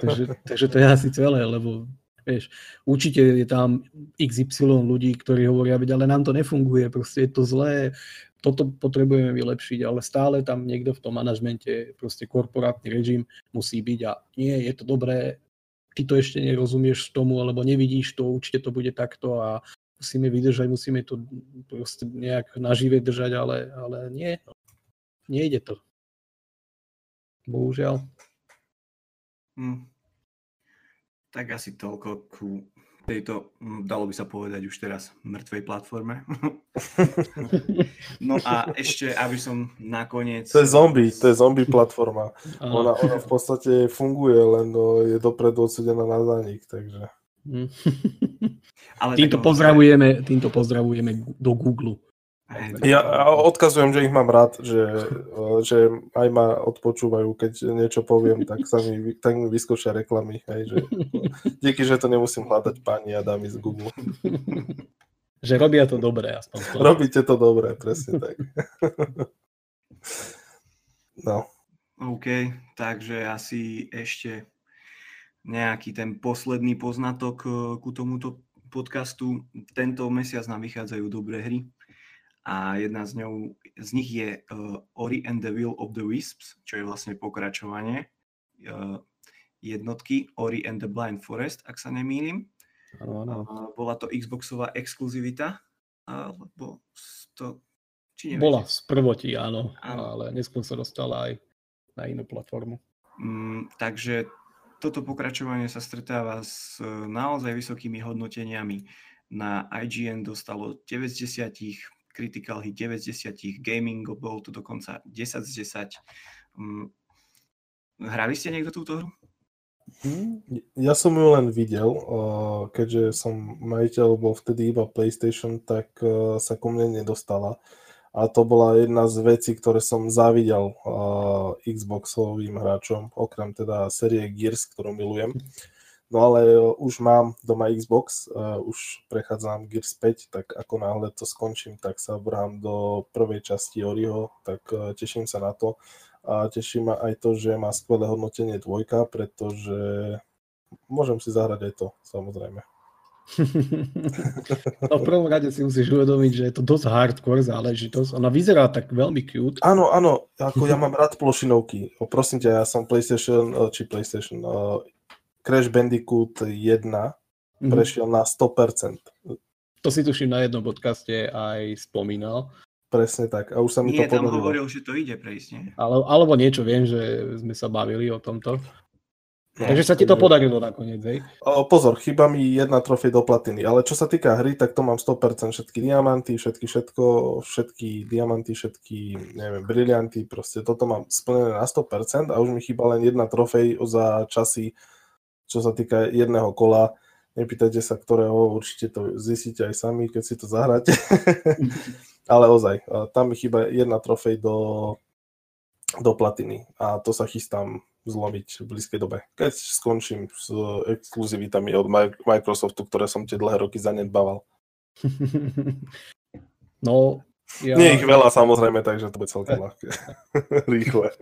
takže, takže to je asi celé, lebo Vieš, určite je tam XY ľudí, ktorí hovoria, ale nám to nefunguje, proste je to zlé, toto potrebujeme vylepšiť, ale stále tam niekto v tom manažmente, proste korporátny režim musí byť a nie, je to dobré, ty to ešte nerozumieš tomu, alebo nevidíš to, určite to bude takto a musíme vydržať, musíme to proste nejak nažive držať, ale, ale nie, nejde to. Bohužiaľ. Hmm tak asi toľko ku tejto, hm, dalo by sa povedať už teraz, mŕtvej platforme. no a ešte, aby som nakoniec... To je zombie, to je zombie platforma. Ona, ona v podstate funguje, len no, je dopredu odsudená na zanik, takže... Ale týmto, pozdravujeme, týmto pozdravujeme do Google. Ja odkazujem, že ich mám rád, že, že aj ma odpočúvajú, keď niečo poviem, tak sa mi, tak mi vyskúšia reklamy. Hej, že, díky, že to nemusím hľadať pani a dámy z Google. Že robia to dobre, aspoň. To. Robíte to dobre, presne tak. No. OK, takže asi ešte nejaký ten posledný poznatok eh, ku tomuto podcastu. Tento mesiac nám vychádzajú dobré hry a jedna z, ňou, z nich je uh, Ori and the Will of the Wisps, čo je vlastne pokračovanie uh, jednotky Ori and the Blind Forest, ak sa nemýlim. Ano, ano. Uh, bola to Xboxová exkluzivita, alebo to... Či Bola z prvotí, áno, áno, ale neskôr sa dostala aj na inú platformu. Mm, takže toto pokračovanie sa stretáva s naozaj vysokými hodnoteniami. Na IGN dostalo 90 Critical Hit 9 z 10, Gaming bol to dokonca 10 z 10. Um, hrali ste niekto túto hru? Hm, ja som ju len videl, keďže som majiteľ bol vtedy iba PlayStation, tak e, sa ku mne nedostala. A to bola jedna z vecí, ktoré som závidel Xboxovým hráčom, okrem teda série Gears, ktorú milujem. No ale e, už mám doma Xbox, uh, už prechádzam Gears 5, tak ako náhle to skončím, tak sa vrám do prvej časti Oriho, tak uh, teším sa na to. A teší ma aj to, že má skvelé hodnotenie dvojka, pretože môžem si zahrať aj to, samozrejme. no v prvom rade si musíš uvedomiť, že je to dosť hardcore záležitosť. Ona vyzerá tak veľmi cute. Áno, áno, ako ja mám rád plošinovky. Prosím ťa, ja som PlayStation, či PlayStation, Crash Bandicoot 1 mm-hmm. prešiel na 100%. To si tuším na jednom podcaste aj spomínal. Presne tak. A už sa mi Nie, to podarilo. tam hovoril, že to ide prejsť, nie? Ale, alebo niečo viem, že sme sa bavili o tomto. No, Takže sa ti to podarilo nakoniec, hej? O, pozor, chyba mi jedna trofej do platiny, ale čo sa týka hry, tak to mám 100%, všetky diamanty, všetky všetko, všetky diamanty, všetky, neviem, brilianty, proste toto mám splnené na 100% a už mi chýba len jedna trofej za časy čo sa týka jedného kola. Nepýtajte sa, ktorého, určite to zistíte aj sami, keď si to zahráte. Ale ozaj, tam mi chýba jedna trofej do, do platiny a to sa chystám zlomiť v blízkej dobe. Keď skončím s exkluzivitami od Microsoftu, ktoré som tie dlhé roky zanedbával. No, ja... Nie ich veľa samozrejme, takže to bude celkom ľahké. Rýchle.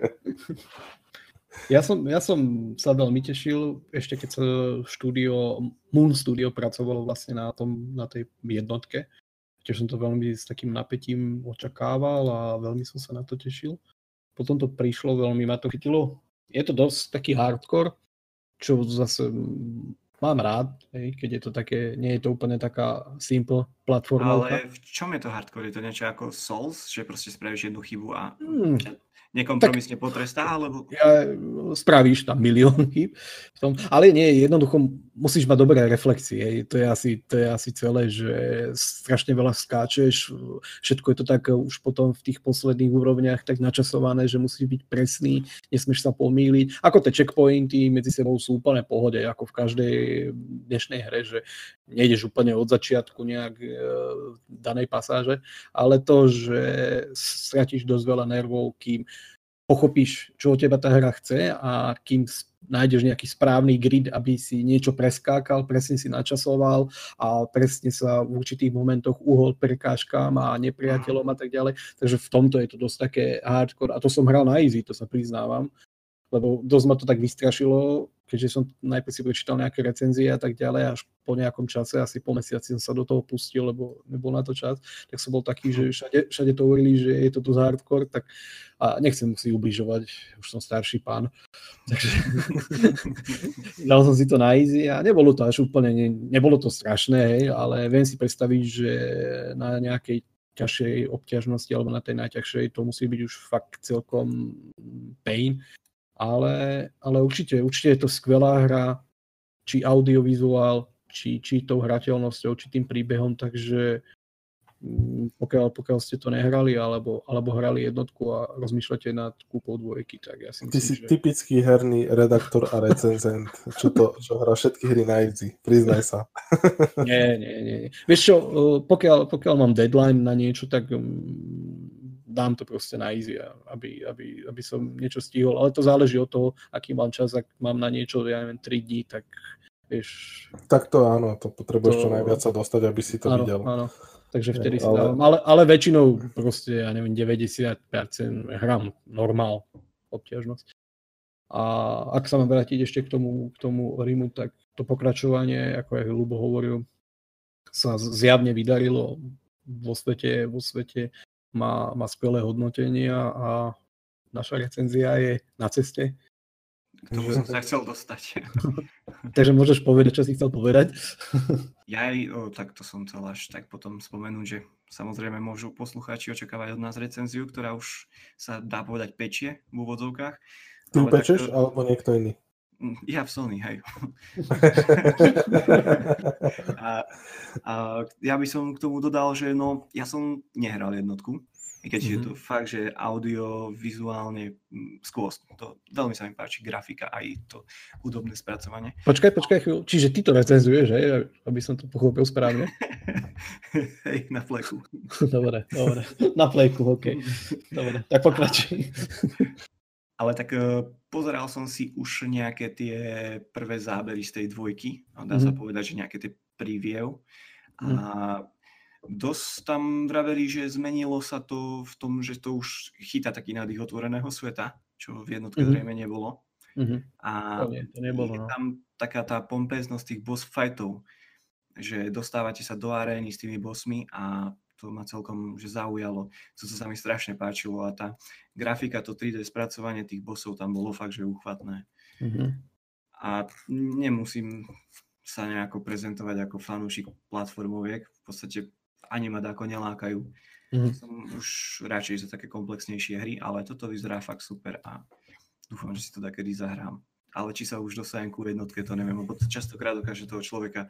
Ja som, ja som sa veľmi tešil, ešte keď sa štúdio, Moon Studio pracovalo vlastne na, tom, na tej jednotke. Tiež som to veľmi s takým napätím očakával a veľmi som sa na to tešil. Potom to prišlo, veľmi ma to chytilo. Je to dosť taký hardcore, čo zase mám rád, hej, keď je to také, nie je to úplne taká simple platforma. Ale v čom je to hardcore? Je to niečo ako Souls, že proste spravíš jednu chybu a hmm nekompromisne tak, potrestá, alebo... Ja, spravíš tam milión chyb. V tom, ale nie, jednoducho musíš mať dobré reflexie. To je, asi, to je asi celé, že strašne veľa skáčeš, všetko je to tak už potom v tých posledných úrovniach tak načasované, že musíš byť presný, nesmieš sa pomýliť. Ako tie checkpointy medzi sebou sú úplne pohode, ako v každej dnešnej hre, že nejdeš úplne od začiatku nejak e, danej pasáže, ale to, že stratíš dosť veľa nervov, kým pochopíš, čo od teba tá hra chce a kým nájdeš nejaký správny grid, aby si niečo preskákal, presne si načasoval a presne sa v určitých momentoch uhol prekážkám a nepriateľom a tak ďalej. Takže v tomto je to dosť také hardcore a to som hral na easy, to sa priznávam lebo dosť ma to tak vystrašilo, keďže som najprv si prečítal nejaké recenzie a tak ďalej, až po nejakom čase, asi po mesiaci som sa do toho pustil, lebo nebol na to čas, tak som bol taký, že všade, všade to hovorili, že je to tu hardcore, tak a nechcem si ubližovať, už som starší pán, takže dal som si to na easy a nebolo to až úplne, ne, nebolo to strašné, hej, ale viem si predstaviť, že na nejakej ťažšej obťažnosti alebo na tej najťažšej to musí byť už fakt celkom pain, ale, ale určite, určite je to skvelá hra, či audiovizuál, či, či tou hrateľnosťou, či tým príbehom, takže mm, pokiaľ, pokiaľ ste to nehrali alebo, alebo hrali jednotku a rozmýšľate nad kúpou dvojky, tak ja si myslím, Ty si že... typický herný redaktor a recenzent, čo, to, čo hrá všetky hry na easy, priznaj sa. nie, nie, nie. Vieš čo, pokiaľ, pokiaľ mám deadline na niečo, tak mm, dám to proste na easy, aby, aby, aby som niečo stihol. Ale to záleží od toho, aký mám čas. Ak mám na niečo, ja neviem, 3 dní, tak vieš... Tak to áno, to potrebuješ to... čo najviac sa dostať, aby si to áno, videl. Áno, takže vtedy ale... si dávam. Ale, ale väčšinou proste, ja neviem, 90% hrám normál obťažnosť. A ak sa mám vrátiť ešte k tomu, k tomu Rimu, tak to pokračovanie, ako aj Lubo hovoril, sa zjavne vydarilo vo svete, vo svete má, má skvelé hodnotenia a naša recenzia je na ceste. K tomu som sa chcel dostať. Takže môžeš povedať, čo si chcel povedať? ja aj, o, tak to som chcel až tak potom spomenúť, že samozrejme môžu poslucháči očakávať od nás recenziu, ktorá už sa dá povedať pečie v úvodzovkách. Ty pečeš, to... alebo niekto iný? Mm, ja v Sony, hej. a, a ja by som k tomu dodal, že no, ja som nehral jednotku, i keď mm-hmm. je to fakt, že audio, vizuálne mm, skôs, to veľmi sa mi páči, grafika aj to hudobné spracovanie. Počkaj, počkaj chvíľu, čiže ty to recenzuješ, hej, aby som to pochopil správne? hej, na pleku. dobre, dobre, na pleku, OK. Dobre, tak pokračuj. Ale tak uh, pozeral som si už nejaké tie prvé zábery z tej dvojky. Dá mm-hmm. sa mhm. povedať, že nejaké tie preview. A mm. dosť tam vraveli, že zmenilo sa to v tom, že to už chytá taký nádych otvoreného sveta, čo v jednotke mm-hmm. zrejme nebolo. Mm-hmm. A to, nie, to nebolo, je no. tam taká tá pompeznosť tých boss fightov, že dostávate sa do arény s tými bossmi a to ma celkom že zaujalo. To, co sa mi strašne páčilo a tá grafika, to 3D spracovanie tých bossov tam bolo fakt, že uchvatné. Mm-hmm. A nemusím sa nejako prezentovať ako fanúšik platformoviek. V podstate ani ma dáko nelákajú. Mm-hmm. Som už radšej za také komplexnejšie hry, ale toto vyzerá fakt super a dúfam, že si to takedy zahrám. Ale či sa už dostanem ku jednotke, to neviem, lebo častokrát dokáže toho človeka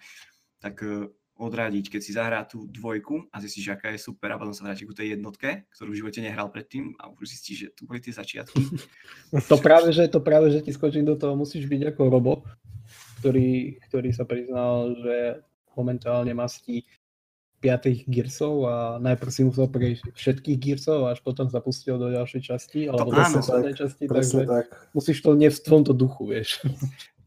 tak eh, odradiť, keď si zahrá tú dvojku a zistíš, aká je super a potom sa vráti ku tej jednotke, ktorú v živote nehral predtým a už zistíš, že tu boli tie začiatky. to práve, že, to práve, že ti skočím do toho, musíš byť ako Robo, ktorý, ktorý sa priznal, že momentálne mastí piatých Gearsov a najprv si musel prejsť všetkých Gearsov až potom sa pustil do ďalšej časti, alebo do poslednej časti, takže tak. musíš to nie v tomto duchu, vieš.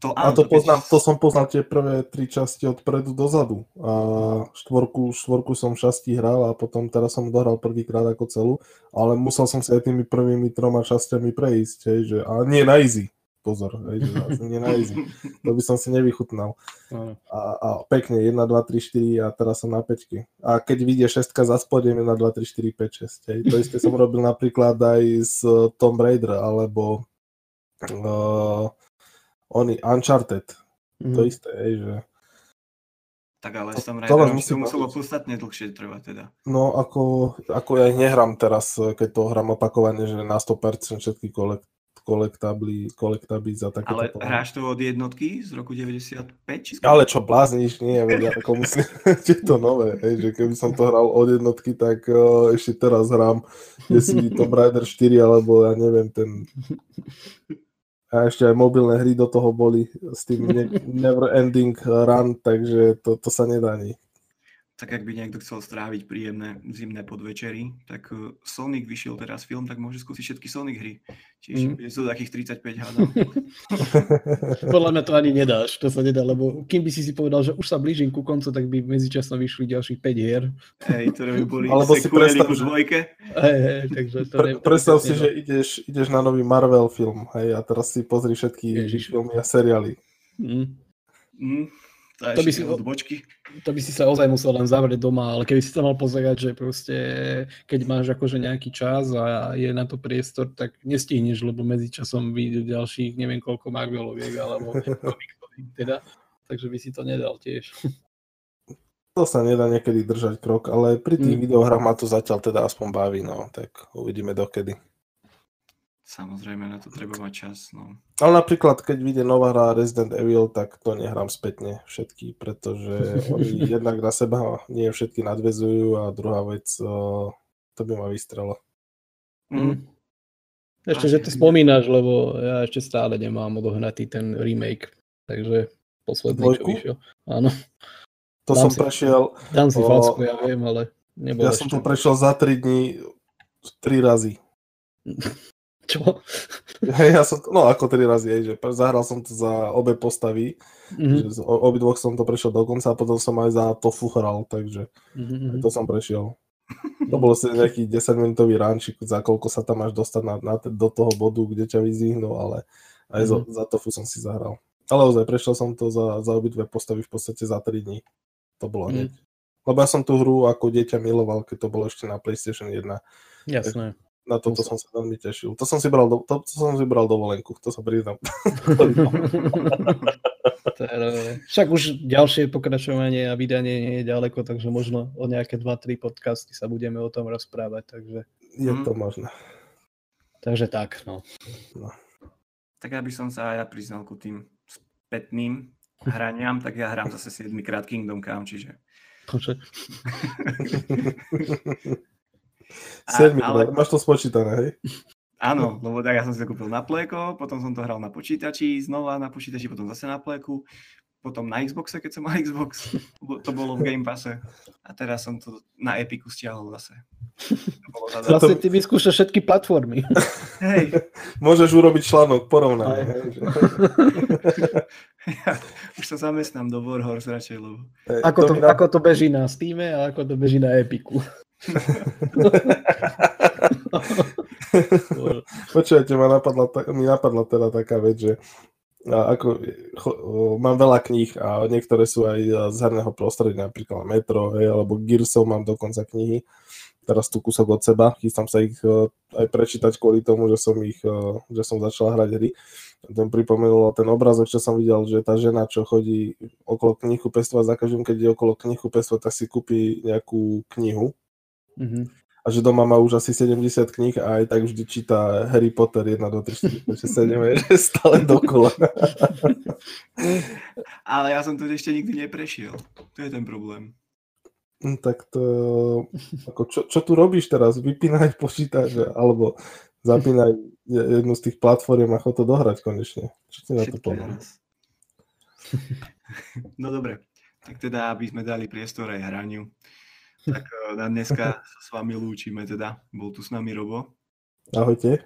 To, áno, a to, poznám, to som poznal tie prvé tri časti odpredu dozadu. A štvorku, štvorku som šasti hral a potom teraz som dohral prvýkrát ako celú, ale musel som sa aj tými prvými troma časťami prejsť, hej, že, a nie na easy pozor, hej, že nie na easy. To by som si nevychutnal. A, a pekne, 1, 2, 3, 4 a teraz som na 5. A keď vidie 6 za spodem, 1, 2, 3, 4, 5, 6. Hej. To isté som robil napríklad aj s Tomb Raider, alebo uh, oni, Uncharted. Mm. To mhm. isté, hej, že tak ale som rád, že to muselo podstatne dlhšie trvať teda. No ako, ako ja nehrám teraz, keď to hrám opakovane, že na 100% všetky kolekt, kolektably, kolektably za takéto... Ale pohľad. hráš to od jednotky z roku 95? Či ale čo, blázniš? Nie, vedia, ako musím, je to nové, hej, že keby som to hral od jednotky, tak uh, ešte teraz hrám, si Tomb Raider 4, alebo ja neviem, ten... A ešte aj mobilné hry do toho boli s tým never ending run, takže to, to sa nedá ani tak ak by niekto chcel stráviť príjemné zimné podvečery, tak uh, Sonic vyšiel teraz film, tak môže skúsiť všetky Sonic hry. Čiže mm. sú takých 35 hádam. Podľa mňa to ani nedáš, to sa nedá, lebo kým by si si povedal, že už sa blížim ku koncu, tak by medzičasom vyšli ďalších 5 hier. Hej, ktoré by boli Alebo si predstav, že... dvojke. Hej, hej, takže to Pre, predstav si, že ideš, ideš na nový Marvel film, hej, a teraz si pozri všetky Ježiš. filmy a seriály. Mm. Mm. To, to by si, bočky. To by si sa ozaj musel len zavrieť doma, ale keby si sa mal pozerať, že proste keď máš akože nejaký čas a je na to priestor, tak nestihneš, lebo medzi časom vyjde ďalších neviem koľko Marveloviek alebo teda, takže by si to nedal tiež. To sa nedá niekedy držať krok, ale pri tých mm. videohrách ma to zatiaľ teda aspoň baví, no, tak uvidíme dokedy. Samozrejme, na to treba mať čas. No. Ale napríklad, keď vyjde nová hra Resident Evil, tak to nehrám spätne všetky, pretože oni jednak na seba nie všetky nadvezujú a druhá vec, to by ma vystrelo. Mm. Ešte, že to spomínaš, lebo ja ešte stále nemám odohnatý ten remake, takže posledný, čo vyšiel. Áno. To dám som si, prešiel... Dám si o... facku, ja viem, ale nebol Ja ešte. som to prešiel za 3 dní 3 razy. Čo? Hej, ja som, no ako tri razy, aj, že zahral som to za obe postavy, mm-hmm. že obi dvoch som to prešiel dokonca a potom som aj za Tofu hral, takže mm-hmm. to som prešiel. To bolo si nejaký 10 minútový ránčik, za koľko sa tam máš dostať na, na, do toho bodu, kde ťa vyzvihnú, ale aj mm-hmm. za, za Tofu som si zahral. Ale ozaj, prešiel som to za, za obidve postavy v podstate za 3 dní. To bolo mm-hmm. hneď. Lebo ja som tú hru ako dieťa miloval, keď to bolo ešte na PlayStation 1. Jasné. Na toto som sa veľmi tešil. To som si bral, do, to, to som si bral dovolenku, to sa priznám. Však už ďalšie pokračovanie a vydanie nie je ďaleko, takže možno o nejaké 2-3 podcasty sa budeme o tom rozprávať. Takže... Je mhm. to možné. Takže tak, no. no. Tak aby som sa aj ja priznal ku tým spätným hraniam, tak ja hrám zase 7 krát Kingdom Come, čiže... Sedmi, ale... máš to spočítané, hej? Áno, lebo tak ja som si to kúpil na pleko, potom som to hral na počítači, znova na počítači, potom zase na pleku, potom na Xboxe, keď som mal Xbox, to bolo v Game Passe. A teraz som to na Epiku stiahol zase. Zase ty vyskúšaš všetky platformy. Hej. Môžeš urobiť článok, porovnaj. ja už sa zamestnám do Warhorse radšej, lebo... Ako to, ako to beží na Steam a ako to beží na Epiku. Počujete, ma napadla, mi napadla teda taká vec, že a ako, cho, mám veľa kníh a niektoré sú aj z herného prostredia, napríklad Metro, hej, alebo Gearsov mám dokonca knihy. Teraz tu kúsok od seba, chystám sa ich uh, aj prečítať kvôli tomu, že som ich, uh, že som začal hrať hry. Ten pripomenul ten obrazok, čo som videl, že tá žena, čo chodí okolo knihu pestovať, za každým, keď je okolo knihu pestovať, tak si kúpi nejakú knihu Mm-hmm. A že doma má už asi 70 kníh a aj tak vždy číta Harry Potter 1, 2, 3, 4, 5, 6, 7, že stále dokola. Ale ja som to ešte nikdy neprešiel. To je ten problém. No, tak to... Ako, čo, čo tu robíš teraz? Vypínaj počítač alebo zapínaj jednu z tých platform a chod to dohrať konečne. Čo ti na to poviem? No dobre. Tak teda, aby sme dali priestor aj hraniu, Tak eh, na dneska sa s vami lúčime teda. Bol tu s nami Robo. Ahojte.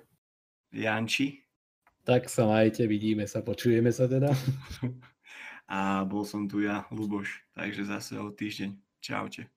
Janči. Tak sa majte, vidíme sa, počujeme sa teda. A bol som tu ja, Luboš, takže zase o týždeň. Čaute.